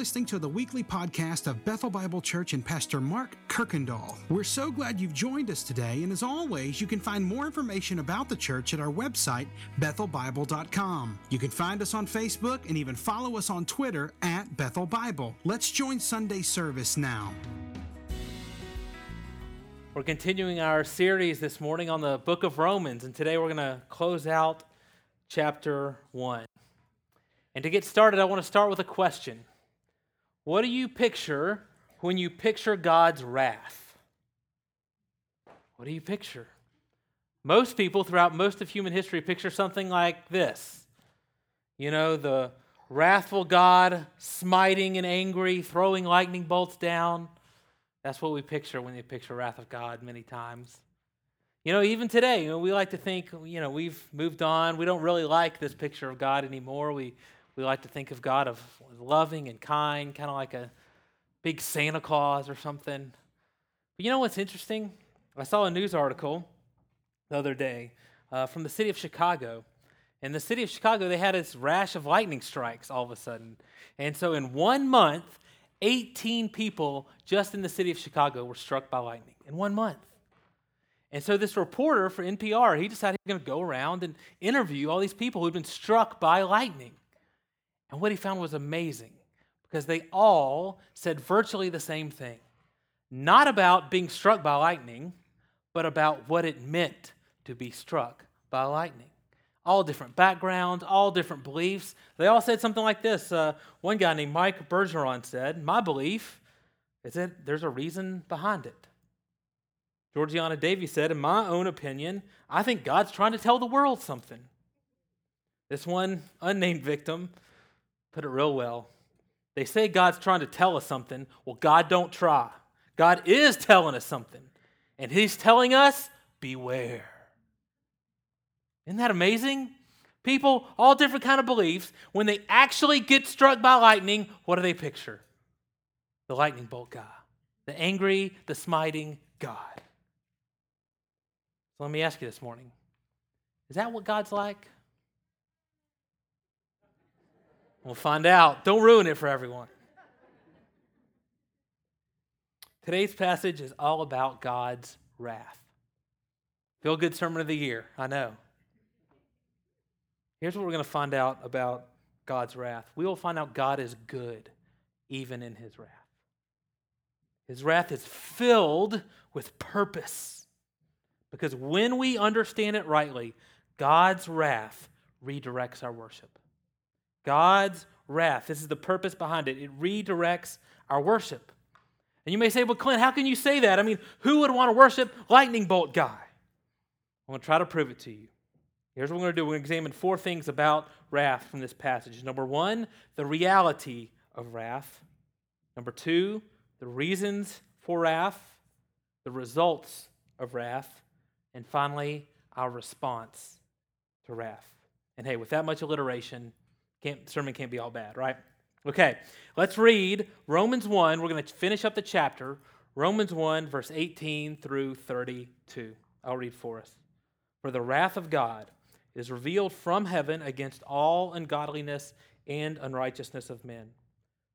listening to the weekly podcast of Bethel Bible Church and Pastor Mark Kirkendall. We're so glad you've joined us today, and as always, you can find more information about the church at our website, bethelbible.com. You can find us on Facebook and even follow us on Twitter at Bethel Bible. Let's join Sunday service now. We're continuing our series this morning on the book of Romans, and today we're going to close out chapter 1. And to get started, I want to start with a question What do you picture when you picture God's wrath? What do you picture? Most people throughout most of human history picture something like this. You know, the wrathful God smiting and angry, throwing lightning bolts down. That's what we picture when we picture wrath of God many times. You know, even today, you know, we like to think, you know, we've moved on. We don't really like this picture of God anymore. We we like to think of God of loving and kind, kind of like a big Santa Claus or something. But you know what's interesting? I saw a news article the other day uh, from the city of Chicago. In the city of Chicago, they had this rash of lightning strikes all of a sudden. And so in one month, 18 people just in the city of Chicago were struck by lightning in one month. And so this reporter for NPR, he decided he was going to go around and interview all these people who'd been struck by lightning. And what he found was amazing because they all said virtually the same thing. Not about being struck by lightning, but about what it meant to be struck by lightning. All different backgrounds, all different beliefs. They all said something like this. Uh, one guy named Mike Bergeron said, My belief is that there's a reason behind it. Georgiana Davies said, In my own opinion, I think God's trying to tell the world something. This one unnamed victim put it real well. They say God's trying to tell us something. Well, God don't try. God is telling us something. And he's telling us, beware. Isn't that amazing? People, all different kind of beliefs, when they actually get struck by lightning, what do they picture? The lightning bolt God. The angry, the smiting God. So let me ask you this morning. Is that what God's like? We'll find out. Don't ruin it for everyone. Today's passage is all about God's wrath. Feel good sermon of the year, I know. Here's what we're going to find out about God's wrath. We will find out God is good even in his wrath. His wrath is filled with purpose. Because when we understand it rightly, God's wrath redirects our worship. God's wrath. This is the purpose behind it. It redirects our worship. And you may say, well, Clint, how can you say that? I mean, who would want to worship lightning bolt guy? I'm going to try to prove it to you. Here's what we're going to do. We're going to examine four things about wrath from this passage. Number one, the reality of wrath. Number two, the reasons for wrath, the results of wrath, and finally, our response to wrath. And hey, with that much alliteration, can't, sermon can't be all bad, right? Okay, let's read Romans 1. We're going to finish up the chapter. Romans 1, verse 18 through 32. I'll read for us. For the wrath of God is revealed from heaven against all ungodliness and unrighteousness of men,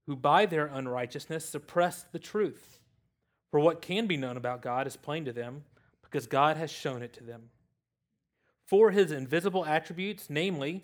who by their unrighteousness suppress the truth. For what can be known about God is plain to them, because God has shown it to them. For his invisible attributes, namely,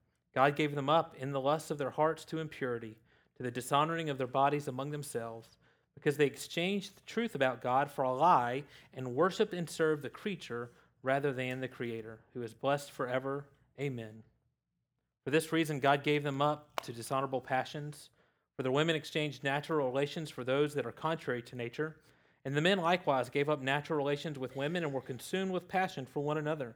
God gave them up in the lust of their hearts to impurity, to the dishonoring of their bodies among themselves, because they exchanged the truth about God for a lie and worshiped and served the creature rather than the Creator, who is blessed forever. Amen. For this reason, God gave them up to dishonorable passions. For the women exchanged natural relations for those that are contrary to nature. And the men likewise gave up natural relations with women and were consumed with passion for one another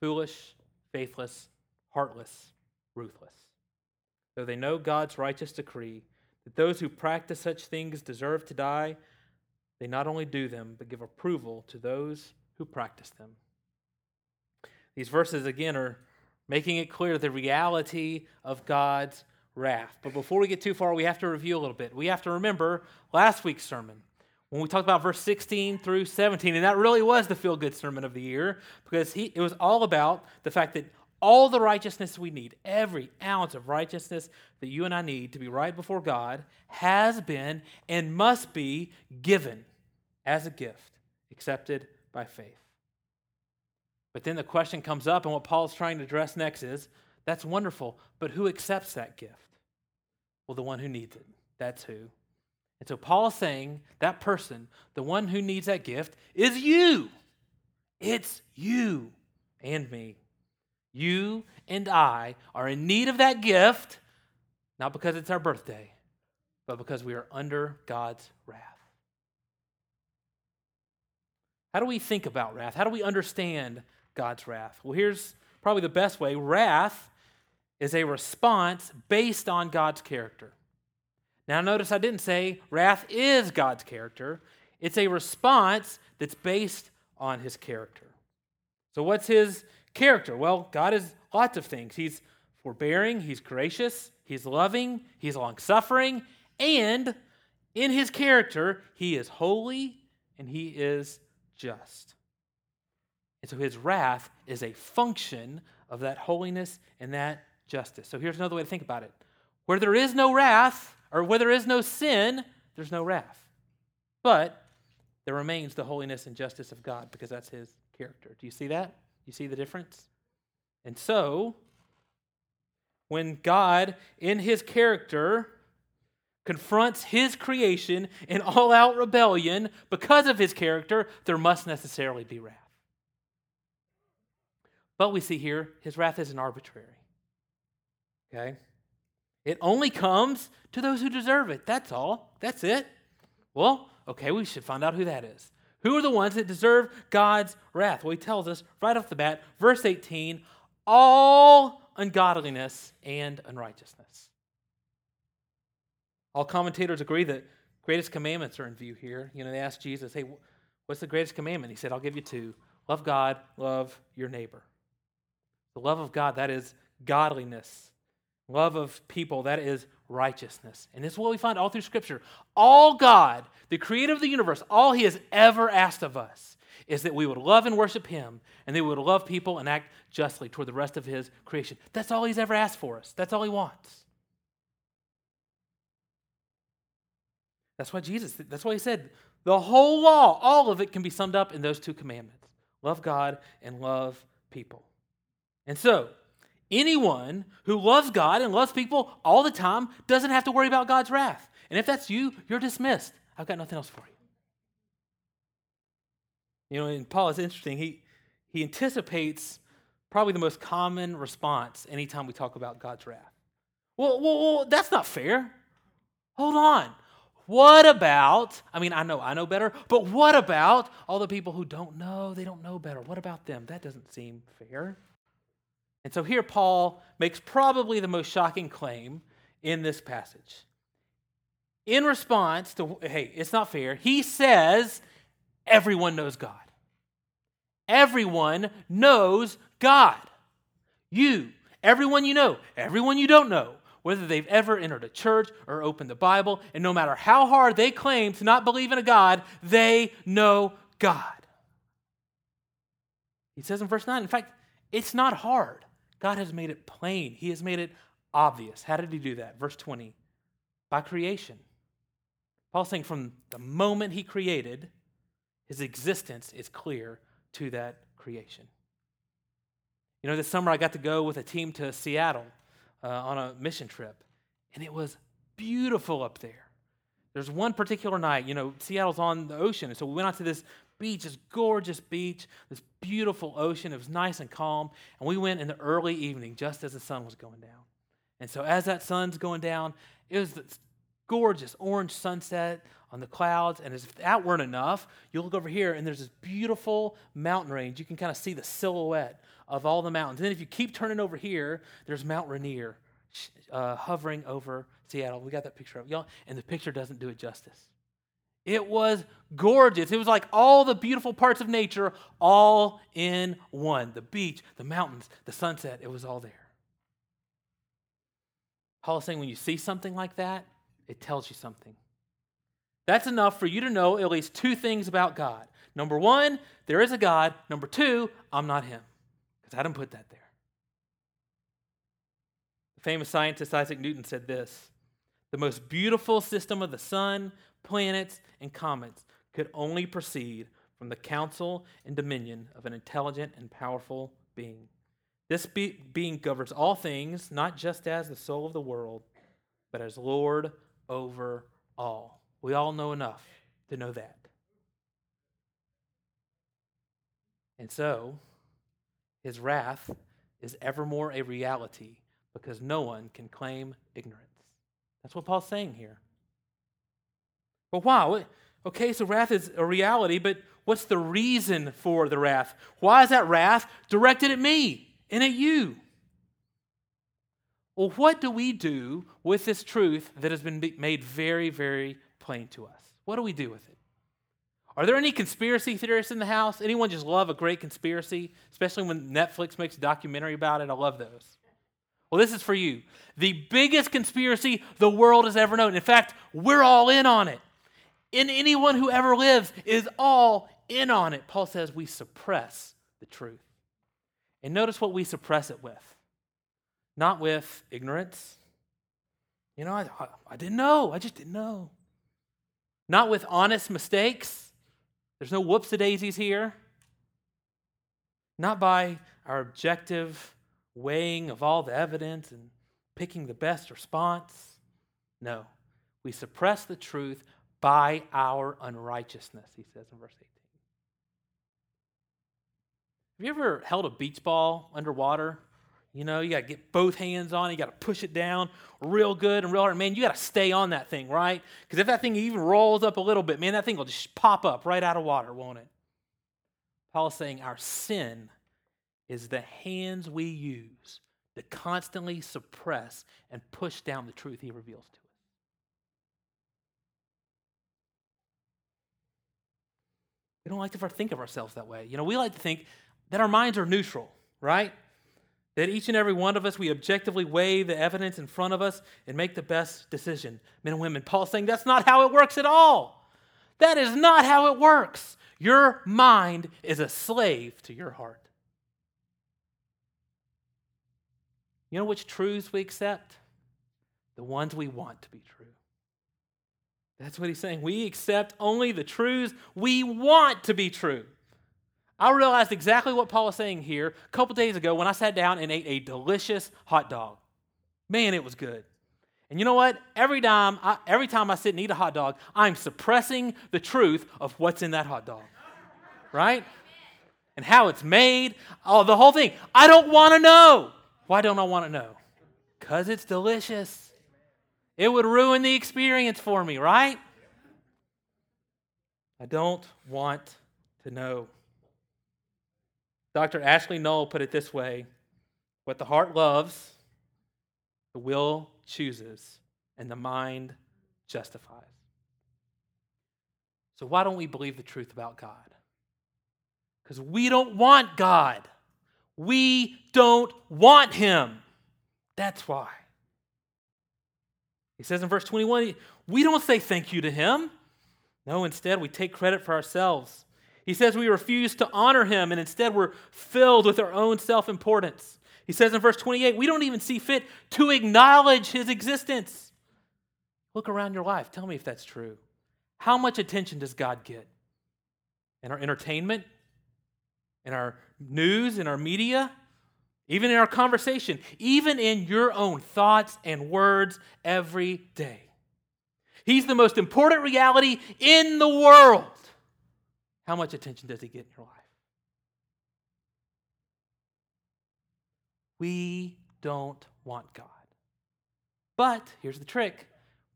foolish, faithless, heartless, ruthless. Though they know God's righteous decree that those who practice such things deserve to die, they not only do them, but give approval to those who practice them. These verses, again, are making it clear the reality of God's wrath. But before we get too far, we have to review a little bit. We have to remember last week's sermon when we talked about verse 16 through 17, and that really was the feel good sermon of the year because he, it was all about the fact that all the righteousness we need, every ounce of righteousness that you and I need to be right before God, has been and must be given as a gift, accepted by faith. But then the question comes up, and what Paul's trying to address next is that's wonderful, but who accepts that gift? Well, the one who needs it. That's who. And so Paul is saying that person, the one who needs that gift, is you. It's you and me. You and I are in need of that gift, not because it's our birthday, but because we are under God's wrath. How do we think about wrath? How do we understand God's wrath? Well, here's probably the best way wrath is a response based on God's character. Now, notice I didn't say wrath is God's character, it's a response that's based on his character. So, what's his character? Well, God is lots of things. He's forbearing, he's gracious, he's loving, he's long suffering, and in his character, he is holy and he is just. And so his wrath is a function of that holiness and that justice. So here's another way to think about it where there is no wrath, or where there is no sin, there's no wrath. But there remains the holiness and justice of God because that's his character. Do you see that? You see the difference? And so, when God, in his character, confronts his creation in all out rebellion because of his character, there must necessarily be wrath. But we see here his wrath isn't arbitrary. Okay? It only comes to those who deserve it. That's all. That's it. Well, okay, we should find out who that is. Who are the ones that deserve God's wrath? Well, he tells us right off the bat, verse 18 all ungodliness and unrighteousness. All commentators agree that greatest commandments are in view here. You know, they asked Jesus, hey, what's the greatest commandment? He said, I'll give you two love God, love your neighbor. The love of God, that is godliness. Love of people, that is righteousness. And this is what we find all through Scripture. All God, the creator of the universe, all He has ever asked of us is that we would love and worship Him and that we would love people and act justly toward the rest of His creation. That's all He's ever asked for us. That's all He wants. That's why Jesus, that's why He said the whole law, all of it can be summed up in those two commandments love God and love people. And so, Anyone who loves God and loves people all the time doesn't have to worry about God's wrath. And if that's you, you're dismissed. I've got nothing else for you. You know, and Paul is interesting. He, he anticipates probably the most common response anytime we talk about God's wrath. Well, well, well, that's not fair. Hold on. What about, I mean, I know I know better, but what about all the people who don't know? They don't know better. What about them? That doesn't seem fair. And so here Paul makes probably the most shocking claim in this passage. In response to, hey, it's not fair, he says, everyone knows God. Everyone knows God. You, everyone you know, everyone you don't know, whether they've ever entered a church or opened the Bible, and no matter how hard they claim to not believe in a God, they know God. He says in verse 9, in fact, it's not hard. God has made it plain, He has made it obvious. How did He do that? Verse 20 by creation. Paul's saying from the moment He created, His existence is clear to that creation. You know, this summer I got to go with a team to Seattle uh, on a mission trip, and it was beautiful up there. There's one particular night, you know, Seattle's on the ocean. And so we went out to this beach, this gorgeous beach, this beautiful ocean. It was nice and calm. And we went in the early evening, just as the sun was going down. And so as that sun's going down, it was this gorgeous orange sunset on the clouds. And as if that weren't enough, you look over here and there's this beautiful mountain range. You can kind of see the silhouette of all the mountains. And then if you keep turning over here, there's Mount Rainier uh, hovering over Seattle. We got that picture of y'all, and the picture doesn't do it justice. It was gorgeous. It was like all the beautiful parts of nature all in one the beach, the mountains, the sunset. It was all there. Paul is saying when you see something like that, it tells you something. That's enough for you to know at least two things about God. Number one, there is a God. Number two, I'm not Him, because didn't put that there. The famous scientist Isaac Newton said this The most beautiful system of the sun, planets, and comets could only proceed from the counsel and dominion of an intelligent and powerful being. This be- being governs all things, not just as the soul of the world, but as Lord over all. We all know enough to know that. And so, his wrath is evermore a reality because no one can claim ignorance. That's what Paul's saying here. But wow, okay, so wrath is a reality, but what's the reason for the wrath? Why is that wrath directed at me and at you? Well, what do we do with this truth that has been made very, very plain to us? What do we do with it? Are there any conspiracy theorists in the house? Anyone just love a great conspiracy, especially when Netflix makes a documentary about it? I love those. Well, this is for you. The biggest conspiracy the world has ever known. In fact, we're all in on it. And anyone who ever lives is all in on it. Paul says we suppress the truth. And notice what we suppress it with not with ignorance. You know, I, I didn't know. I just didn't know. Not with honest mistakes. There's no whoops a daisies here. Not by our objective weighing of all the evidence and picking the best response. No, we suppress the truth by our unrighteousness, he says in verse 18. Have you ever held a beach ball underwater? You know, you got to get both hands on it, you got to push it down real good and real hard. Man, you got to stay on that thing, right? Because if that thing even rolls up a little bit, man, that thing will just pop up right out of water, won't it? Paul is saying our sin is the hands we use to constantly suppress and push down the truth he reveals to us. We don't like to think of ourselves that way. You know, we like to think that our minds are neutral, right? That each and every one of us, we objectively weigh the evidence in front of us and make the best decision. Men and women, Paul's saying that's not how it works at all. That is not how it works. Your mind is a slave to your heart. You know which truths we accept? The ones we want to be true. That's what he's saying. We accept only the truths we want to be true. I realized exactly what Paul was saying here a couple days ago when I sat down and ate a delicious hot dog. Man, it was good. And you know what? Every time, I, every time I sit and eat a hot dog, I'm suppressing the truth of what's in that hot dog, right? And how it's made, oh, the whole thing. I don't want to know. Why don't I want to know? Because it's delicious. It would ruin the experience for me, right? I don't want to know. Dr. Ashley Null put it this way What the heart loves, the will chooses, and the mind justifies. So, why don't we believe the truth about God? Because we don't want God. We don't want him. That's why. He says in verse 21 we don't say thank you to him. No, instead, we take credit for ourselves. He says we refuse to honor him, and instead, we're filled with our own self importance. He says in verse 28 we don't even see fit to acknowledge his existence. Look around your life. Tell me if that's true. How much attention does God get? In our entertainment? In our news, in our media, even in our conversation, even in your own thoughts and words every day. He's the most important reality in the world. How much attention does he get in your life? We don't want God. But here's the trick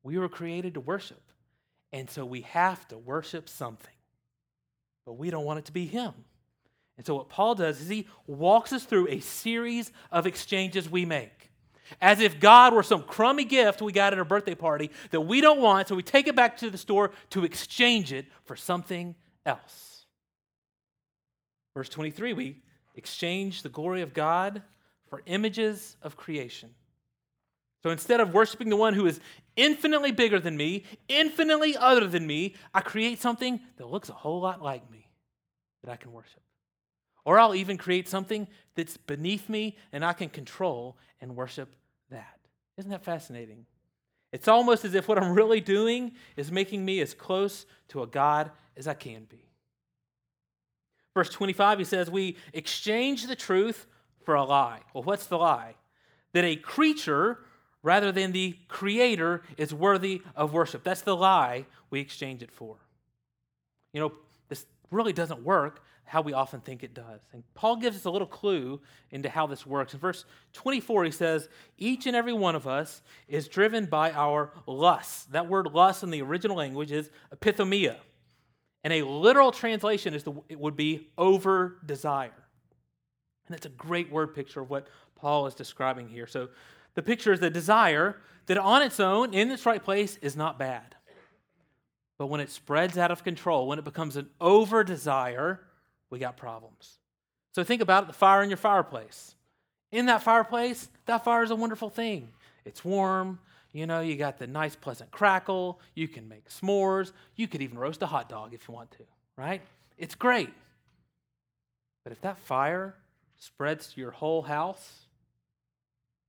we were created to worship. And so we have to worship something. But we don't want it to be Him. And so what Paul does is he walks us through a series of exchanges we make. As if God were some crummy gift we got at a birthday party that we don't want, so we take it back to the store to exchange it for something else. Verse 23, we exchange the glory of God for images of creation. So instead of worshiping the one who is infinitely bigger than me, infinitely other than me, I create something that looks a whole lot like me that I can worship. Or I'll even create something that's beneath me and I can control and worship that. Isn't that fascinating? It's almost as if what I'm really doing is making me as close to a God as I can be. Verse 25, he says, We exchange the truth for a lie. Well, what's the lie? That a creature rather than the creator is worthy of worship. That's the lie we exchange it for. You know, this really doesn't work how we often think it does. And Paul gives us a little clue into how this works. In verse 24, he says, Each and every one of us is driven by our lusts. That word lust in the original language is epithumia. And a literal translation is the, it would be over desire. And that's a great word picture of what Paul is describing here. So the picture is the desire that on its own, in its right place, is not bad. But when it spreads out of control, when it becomes an over desire, we got problems. So think about it the fire in your fireplace. In that fireplace, that fire is a wonderful thing. It's warm, you know, you got the nice, pleasant crackle. You can make s'mores. You could even roast a hot dog if you want to, right? It's great. But if that fire spreads to your whole house,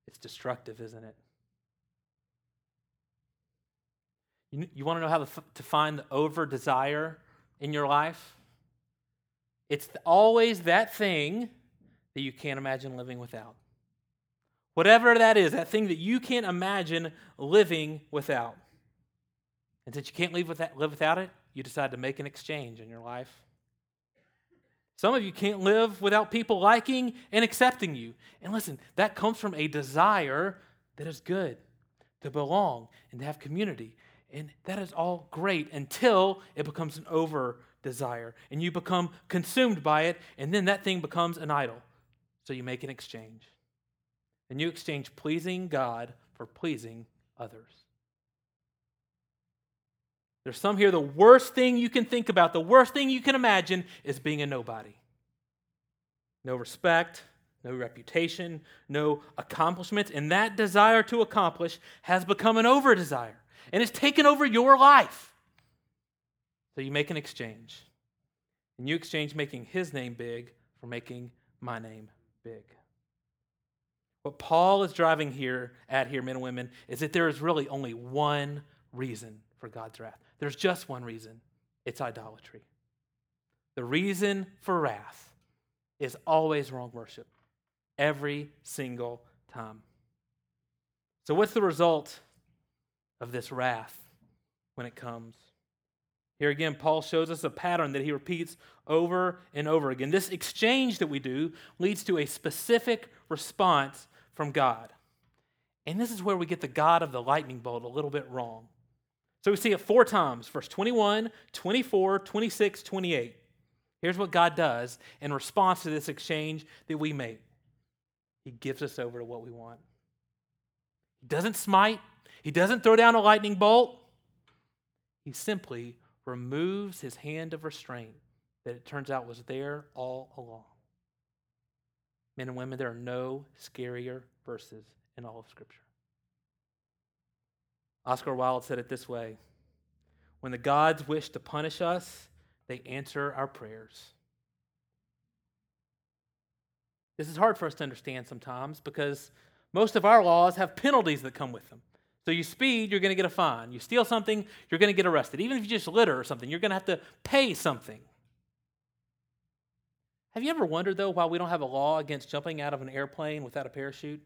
it's destructive, isn't it? You, you want to know how to, to find the over desire in your life? It's always that thing that you can't imagine living without. Whatever that is, that thing that you can't imagine living without. And since you can't live, without, live without it, you decide to make an exchange in your life. Some of you can't live without people liking and accepting you. And listen, that comes from a desire that is good, to belong and to have community. And that is all great until it becomes an over desire and you become consumed by it, and then that thing becomes an idol. So you make an exchange. And you exchange pleasing God for pleasing others. There's some here, the worst thing you can think about, the worst thing you can imagine is being a nobody. No respect, no reputation, no accomplishments. And that desire to accomplish has become an over desire and it's taken over your life. So you make an exchange. And you exchange making his name big for making my name big. What Paul is driving here at here, men and women, is that there is really only one reason for God's wrath. There's just one reason it's idolatry. The reason for wrath is always wrong worship, every single time. So, what's the result of this wrath when it comes? Here again, Paul shows us a pattern that he repeats over and over again. This exchange that we do leads to a specific response from God. And this is where we get the God of the lightning bolt a little bit wrong. So we see it four times verse 21, 24, 26, 28. Here's what God does in response to this exchange that we make He gives us over to what we want. He doesn't smite, He doesn't throw down a lightning bolt. He simply removes His hand of restraint that it turns out was there all along. Men and women, there are no scarier verses in all of Scripture. Oscar Wilde said it this way When the gods wish to punish us, they answer our prayers. This is hard for us to understand sometimes because most of our laws have penalties that come with them. So you speed, you're going to get a fine. You steal something, you're going to get arrested. Even if you just litter or something, you're going to have to pay something. Have you ever wondered, though, why we don't have a law against jumping out of an airplane without a parachute?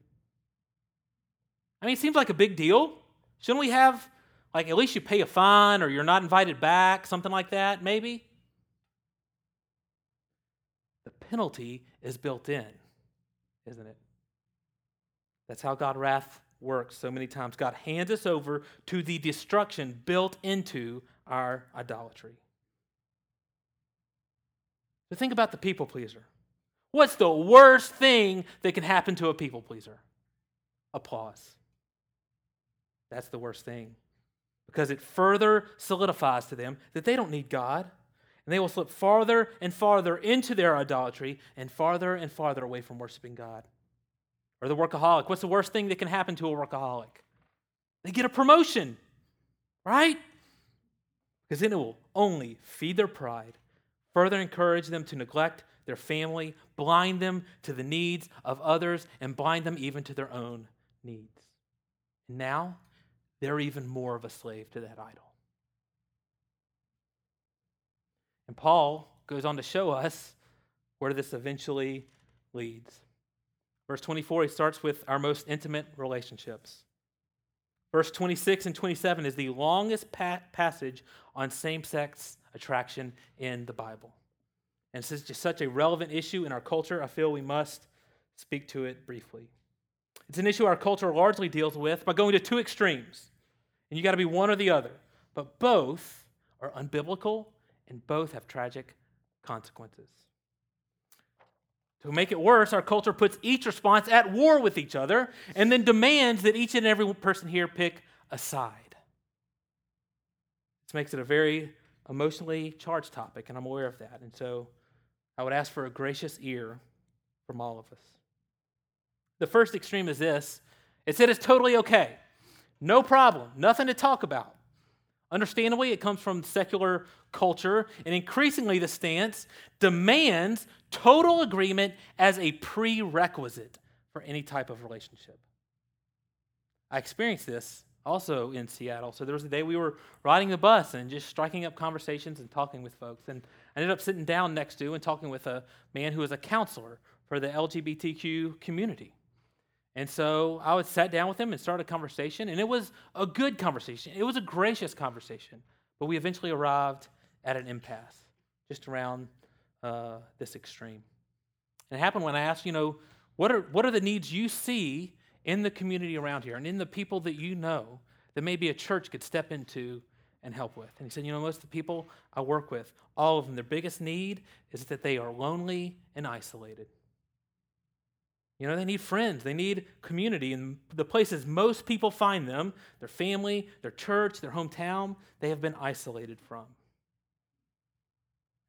I mean, it seems like a big deal. Shouldn't we have Like, at least you pay a fine or you're not invited back, something like that, maybe. The penalty is built in, isn't it? That's how God wrath works so many times. God hands us over to the destruction built into our idolatry. So think about the people pleaser. What's the worst thing that can happen to a people pleaser? Applause. That's the worst thing because it further solidifies to them that they don't need God. And they will slip farther and farther into their idolatry and farther and farther away from worshiping God. Or the workaholic. What's the worst thing that can happen to a workaholic? They get a promotion, right? Because then it will only feed their pride, further encourage them to neglect their family, blind them to the needs of others, and blind them even to their own needs. And now, they're even more of a slave to that idol. And Paul goes on to show us where this eventually leads. Verse 24, he starts with our most intimate relationships. Verse 26 and 27 is the longest pa- passage on same sex attraction in the Bible. And since it's just such a relevant issue in our culture, I feel we must speak to it briefly. It's an issue our culture largely deals with by going to two extremes. And you got to be one or the other. But both are unbiblical and both have tragic consequences. To make it worse, our culture puts each response at war with each other and then demands that each and every person here pick a side. This makes it a very emotionally charged topic, and I'm aware of that. And so I would ask for a gracious ear from all of us. The first extreme is this it said it's totally okay. No problem. Nothing to talk about. Understandably, it comes from secular culture, and increasingly, the stance demands total agreement as a prerequisite for any type of relationship. I experienced this also in Seattle. So there was a day we were riding the bus and just striking up conversations and talking with folks. And I ended up sitting down next to and talking with a man who was a counselor for the LGBTQ community. And so I would sat down with him and start a conversation, and it was a good conversation. It was a gracious conversation, but we eventually arrived at an impasse just around uh, this extreme. And it happened when I asked, you know, what are, what are the needs you see in the community around here and in the people that you know that maybe a church could step into and help with? And he said, you know, most of the people I work with, all of them, their biggest need is that they are lonely and isolated. You know, they need friends, they need community. And the places most people find them, their family, their church, their hometown, they have been isolated from.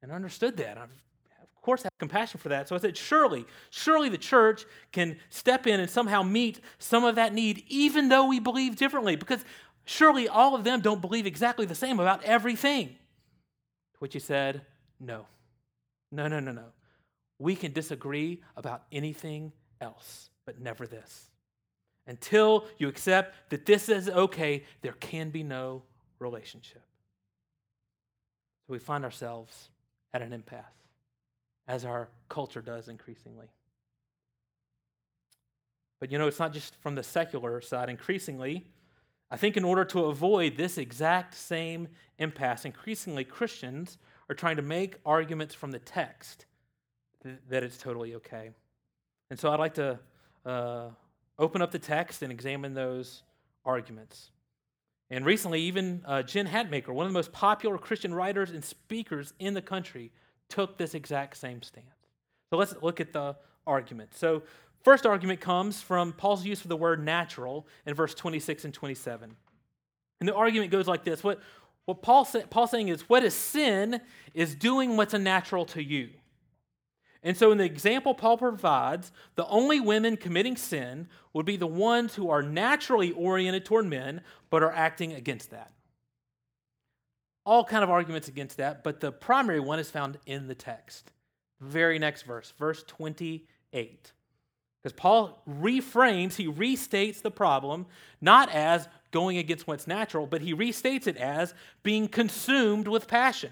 And I understood that. I, of course, have compassion for that. So I said, surely, surely the church can step in and somehow meet some of that need, even though we believe differently, because surely all of them don't believe exactly the same about everything. To which he said, no. No, no, no, no. We can disagree about anything else, but never this. Until you accept that this is okay, there can be no relationship. So we find ourselves at an impasse, as our culture does increasingly. But you know, it's not just from the secular side. Increasingly, I think in order to avoid this exact same impasse, increasingly Christians are trying to make arguments from the text that it's totally okay. And so I'd like to uh, open up the text and examine those arguments. And recently, even uh, Jen Hatmaker, one of the most popular Christian writers and speakers in the country, took this exact same stance. So let's look at the argument. So, first argument comes from Paul's use of the word natural in verse 26 and 27. And the argument goes like this What, what Paul Paul's saying is, what is sin is doing what's unnatural to you. And so, in the example Paul provides, the only women committing sin would be the ones who are naturally oriented toward men, but are acting against that. All kind of arguments against that, but the primary one is found in the text. Very next verse, verse 28. Because Paul reframes, he restates the problem not as going against what's natural, but he restates it as being consumed with passion.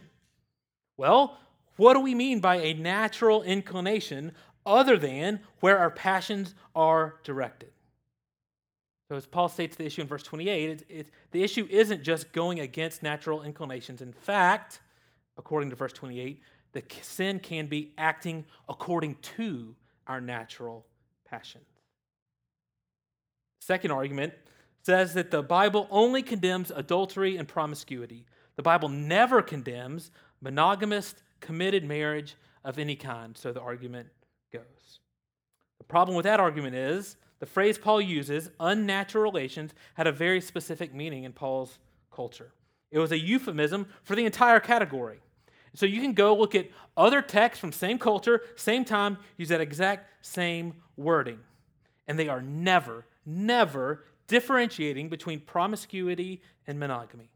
Well, what do we mean by a natural inclination other than where our passions are directed? So, as Paul states the issue in verse 28, it, it, the issue isn't just going against natural inclinations. In fact, according to verse 28, the sin can be acting according to our natural passions. Second argument says that the Bible only condemns adultery and promiscuity. The Bible never condemns monogamous, committed marriage of any kind, so the argument goes. The problem with that argument is the phrase Paul uses, unnatural relations, had a very specific meaning in Paul's culture. It was a euphemism for the entire category. So you can go look at other texts from same culture, same time, use that exact same wording. And they are never, never differentiating between promiscuity and monogamy.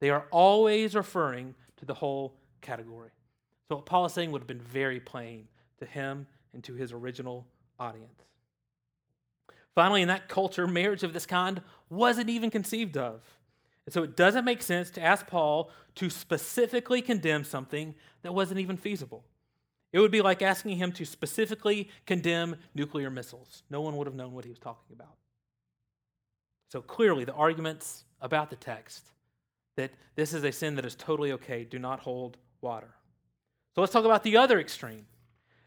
They are always referring to the whole category. So what Paul is saying would have been very plain to him and to his original audience. Finally, in that culture, marriage of this kind wasn't even conceived of. And so it doesn't make sense to ask Paul to specifically condemn something that wasn't even feasible. It would be like asking him to specifically condemn nuclear missiles. No one would have known what he was talking about. So clearly, the arguments about the text that this is a sin that is totally okay do not hold water. So let's talk about the other extreme.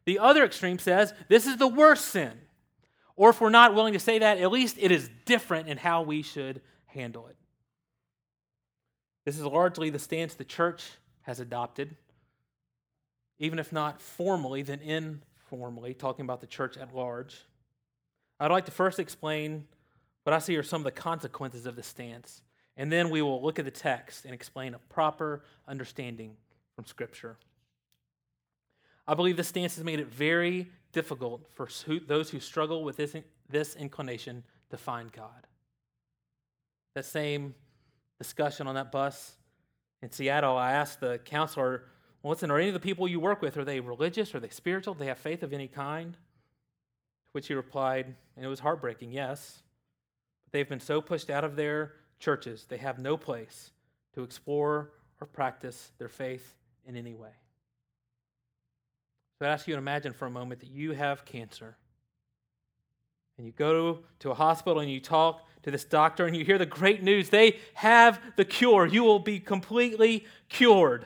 The other extreme says this is the worst sin. Or if we're not willing to say that, at least it is different in how we should handle it. This is largely the stance the church has adopted, even if not formally, then informally, talking about the church at large. I'd like to first explain what I see are some of the consequences of this stance, and then we will look at the text and explain a proper understanding from Scripture. I believe this stance has made it very difficult for those who struggle with this, this inclination to find God. That same discussion on that bus in Seattle, I asked the counselor, well, listen, are any of the people you work with, are they religious? Are they spiritual? Do they have faith of any kind? To which he replied, and it was heartbreaking, yes. But they've been so pushed out of their churches, they have no place to explore or practice their faith in any way. So I ask you to imagine for a moment that you have cancer. And you go to a hospital and you talk to this doctor and you hear the great news. They have the cure. You will be completely cured.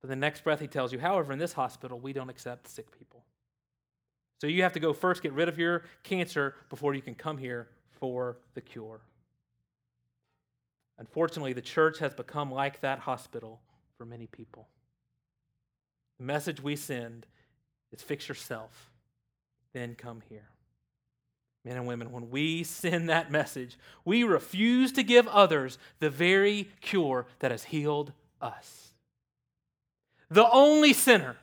But the next breath he tells you, however, in this hospital, we don't accept sick people. So you have to go first get rid of your cancer before you can come here for the cure. Unfortunately, the church has become like that hospital for many people. The message we send is fix yourself, then come here. Men and women, when we send that message, we refuse to give others the very cure that has healed us. The only sinner,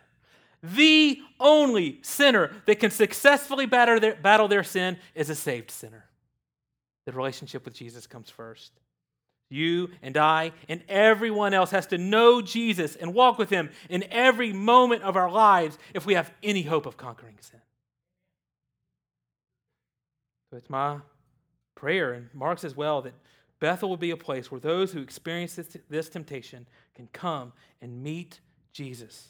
the only sinner that can successfully battle their, battle their sin is a saved sinner. The relationship with Jesus comes first. You and I and everyone else has to know Jesus and walk with him in every moment of our lives if we have any hope of conquering sin. So it's my prayer, and Mark's as well, that Bethel will be a place where those who experience this, this temptation can come and meet Jesus.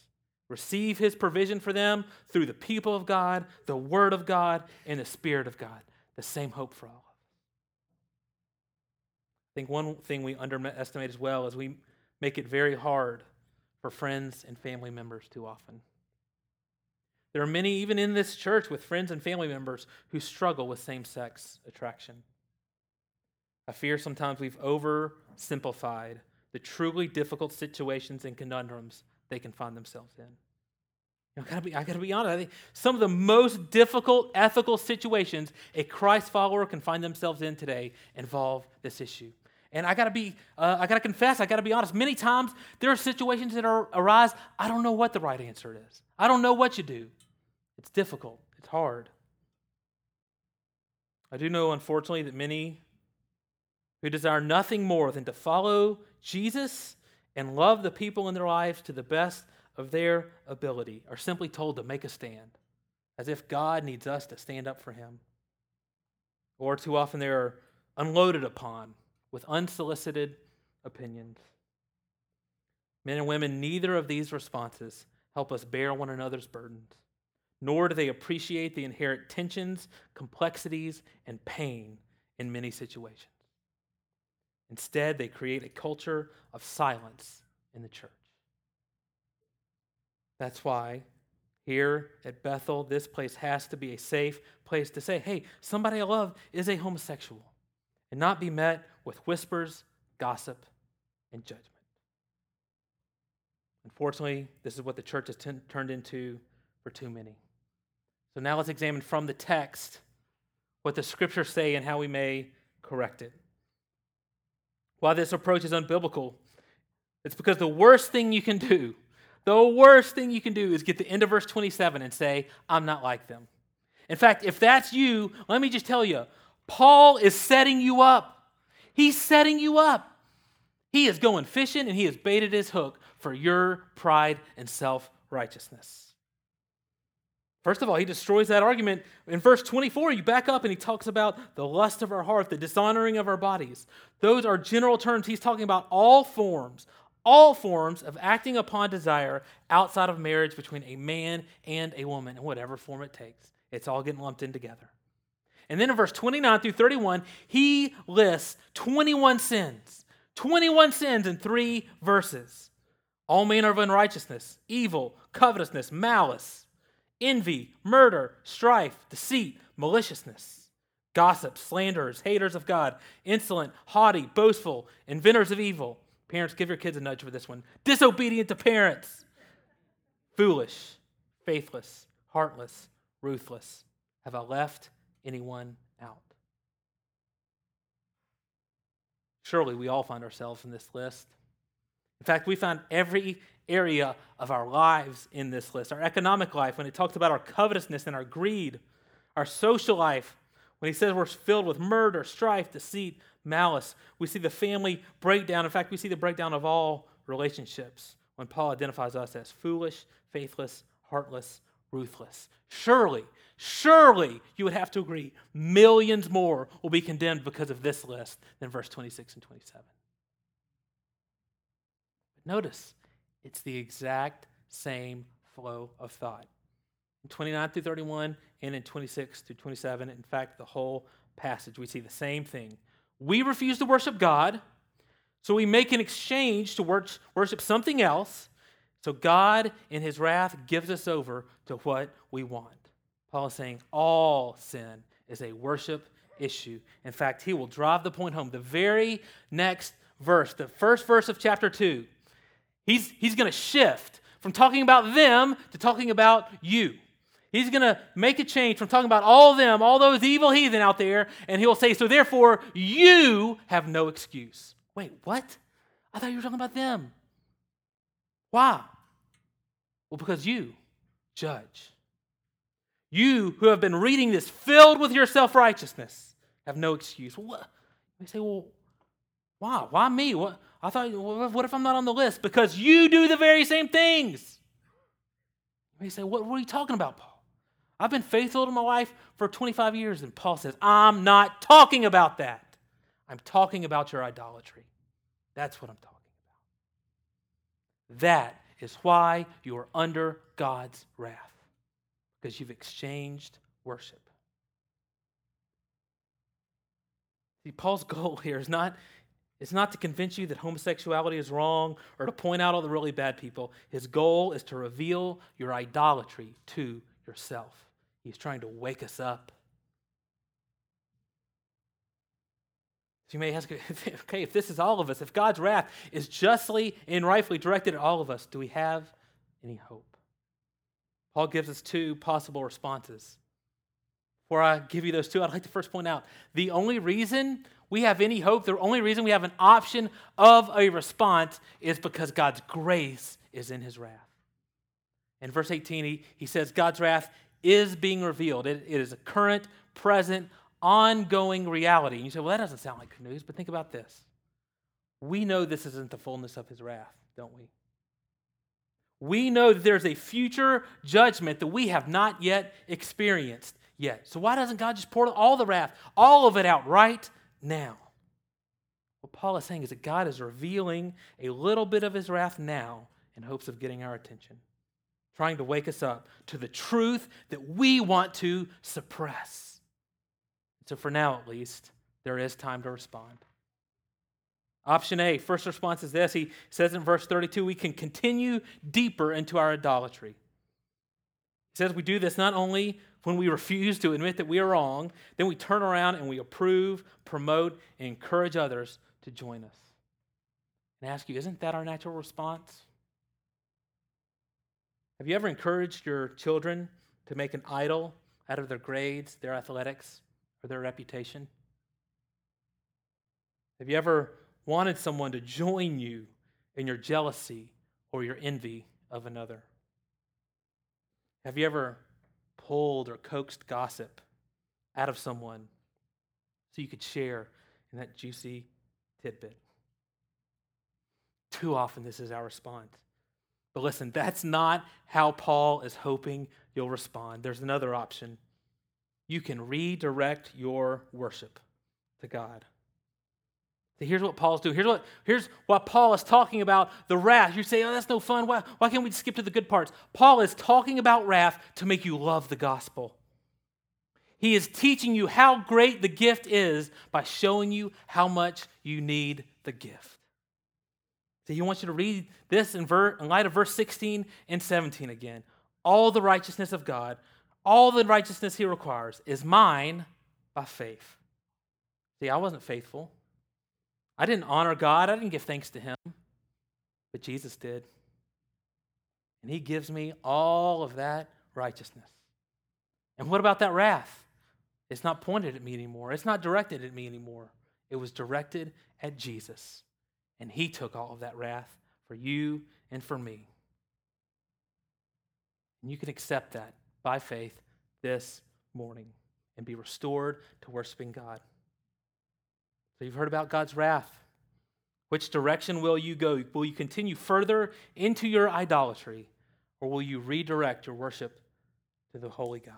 Receive his provision for them through the people of God, the Word of God, and the Spirit of God. The same hope for all. I think one thing we underestimate as well is we make it very hard for friends and family members too often. There are many, even in this church, with friends and family members who struggle with same sex attraction. I fear sometimes we've oversimplified the truly difficult situations and conundrums they can find themselves in. I gotta be, I gotta be honest. I think some of the most difficult ethical situations a Christ follower can find themselves in today involve this issue. And I gotta be, uh, I gotta confess, I gotta be honest. Many times there are situations that are, arise, I don't know what the right answer is. I don't know what you do. It's difficult, it's hard. I do know, unfortunately, that many who desire nothing more than to follow Jesus and love the people in their lives to the best of their ability are simply told to make a stand, as if God needs us to stand up for him. Or too often they are unloaded upon with unsolicited opinions. Men and women, neither of these responses help us bear one another's burdens, nor do they appreciate the inherent tensions, complexities, and pain in many situations. Instead, they create a culture of silence in the church. That's why here at Bethel, this place has to be a safe place to say, hey, somebody I love is a homosexual, and not be met with whispers, gossip, and judgment. Unfortunately, this is what the church has t- turned into for too many. So now let's examine from the text what the scriptures say and how we may correct it. Why this approach is unbiblical, it's because the worst thing you can do, the worst thing you can do is get the end of verse 27 and say, I'm not like them. In fact, if that's you, let me just tell you, Paul is setting you up. He's setting you up. He is going fishing and he has baited his hook for your pride and self righteousness. First of all, he destroys that argument. In verse 24, you back up and he talks about the lust of our heart, the dishonoring of our bodies. Those are general terms. He's talking about all forms, all forms of acting upon desire outside of marriage between a man and a woman, in whatever form it takes. It's all getting lumped in together. And then in verse 29 through 31, he lists 21 sins, 21 sins in three verses. All manner of unrighteousness, evil, covetousness, malice envy, murder, strife, deceit, maliciousness, gossip, slanderers, haters of God, insolent, haughty, boastful, inventors of evil. Parents, give your kids a nudge for this one. Disobedient to parents, foolish, faithless, heartless, ruthless. Have I left anyone out? Surely we all find ourselves in this list. In fact, we find every area of our lives in this list. Our economic life, when it talks about our covetousness and our greed, our social life, when he says we're filled with murder, strife, deceit, malice, we see the family breakdown. In fact, we see the breakdown of all relationships when Paul identifies us as foolish, faithless, heartless, ruthless. Surely, surely you would have to agree, millions more will be condemned because of this list than verse 26 and 27. But notice, it's the exact same flow of thought. In 29 through 31 and in 26 through 27, in fact, the whole passage, we see the same thing. We refuse to worship God, so we make an exchange to worship something else. So God, in his wrath, gives us over to what we want. Paul is saying all sin is a worship issue. In fact, he will drive the point home. The very next verse, the first verse of chapter 2, He's, he's going to shift from talking about them to talking about you. He's going to make a change from talking about all them, all those evil heathen out there, and he'll say, So therefore, you have no excuse. Wait, what? I thought you were talking about them. Why? Well, because you judge. You who have been reading this filled with your self righteousness have no excuse. Well, what? You say, Well, why? Why me? What? I thought, what if I'm not on the list? Because you do the very same things. You say, what, what are you talking about, Paul? I've been faithful to my wife for 25 years. And Paul says, I'm not talking about that. I'm talking about your idolatry. That's what I'm talking about. That is why you are under God's wrath, because you've exchanged worship. See, Paul's goal here is not it's not to convince you that homosexuality is wrong or to point out all the really bad people. His goal is to reveal your idolatry to yourself. He's trying to wake us up. You may ask, okay, if this is all of us, if God's wrath is justly and rightfully directed at all of us, do we have any hope? Paul gives us two possible responses. Before I give you those two, I'd like to first point out the only reason we have any hope, the only reason we have an option of a response is because God's grace is in his wrath. In verse 18, he, he says, God's wrath is being revealed. It, it is a current, present, ongoing reality. And you say, well, that doesn't sound like good news, but think about this. We know this isn't the fullness of his wrath, don't we? We know that there's a future judgment that we have not yet experienced yet. So why doesn't God just pour all the wrath, all of it out right now. What Paul is saying is that God is revealing a little bit of his wrath now in hopes of getting our attention, trying to wake us up to the truth that we want to suppress. So, for now at least, there is time to respond. Option A, first response is this. He says in verse 32 we can continue deeper into our idolatry. He says we do this not only when we refuse to admit that we are wrong, then we turn around and we approve, promote, and encourage others to join us. And I ask you, isn't that our natural response? Have you ever encouraged your children to make an idol out of their grades, their athletics, or their reputation? Have you ever wanted someone to join you in your jealousy or your envy of another? Have you ever pulled or coaxed gossip out of someone so you could share in that juicy tidbit? Too often, this is our response. But listen, that's not how Paul is hoping you'll respond. There's another option. You can redirect your worship to God. So here's what Paul's doing. Here's what, here's what Paul is talking about the wrath. You say, oh, that's no fun. Why, why can't we skip to the good parts? Paul is talking about wrath to make you love the gospel. He is teaching you how great the gift is by showing you how much you need the gift. So he wants you to read this in, ver- in light of verse 16 and 17 again. All the righteousness of God, all the righteousness he requires is mine by faith. See, I wasn't faithful. I didn't honor God, I didn't give thanks to Him, but Jesus did. And He gives me all of that righteousness. And what about that wrath? It's not pointed at me anymore, it's not directed at me anymore. It was directed at Jesus. And He took all of that wrath for you and for me. And you can accept that by faith this morning and be restored to worshiping God. So you've heard about God's wrath. Which direction will you go? Will you continue further into your idolatry, or will you redirect your worship to the holy God?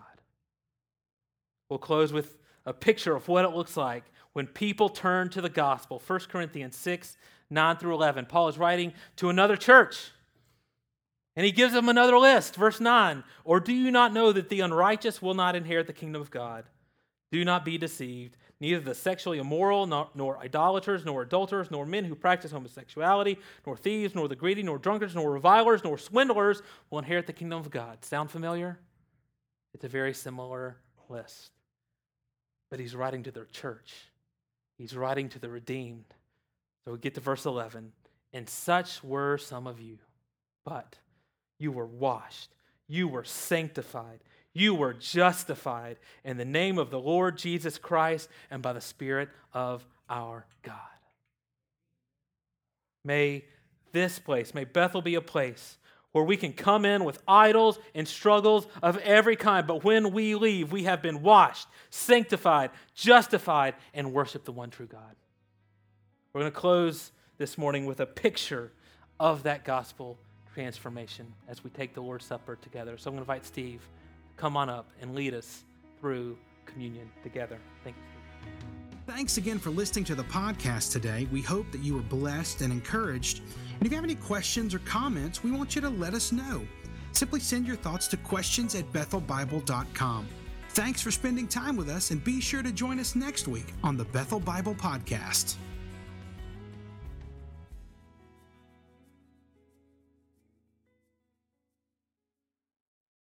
We'll close with a picture of what it looks like when people turn to the gospel. 1 Corinthians 6 9 through 11. Paul is writing to another church. And he gives them another list. Verse 9 Or do you not know that the unrighteous will not inherit the kingdom of God? Do not be deceived. Neither the sexually immoral, nor, nor, idolaters, nor adulterers, nor men who practice homosexuality, nor thieves, nor the greedy, nor drunkards, nor revilers, nor swindlers will inherit the kingdom of God. Sound familiar? It's a very similar list. But he's writing to their church, he's writing to the redeemed. So we get to verse 11. And such were some of you, but you were washed, you were sanctified you were justified in the name of the Lord Jesus Christ and by the Spirit of our God. May this place, may Bethel be a place where we can come in with idols and struggles of every kind, but when we leave, we have been washed, sanctified, justified, and worship the one true God. We're going to close this morning with a picture of that gospel transformation as we take the Lord's Supper together. So I'm going to invite Steve come on up and lead us through communion together. Thank you. Thanks again for listening to the podcast today. We hope that you were blessed and encouraged. And if you have any questions or comments, we want you to let us know. Simply send your thoughts to questions at bethelbible.com. Thanks for spending time with us, and be sure to join us next week on the Bethel Bible Podcast.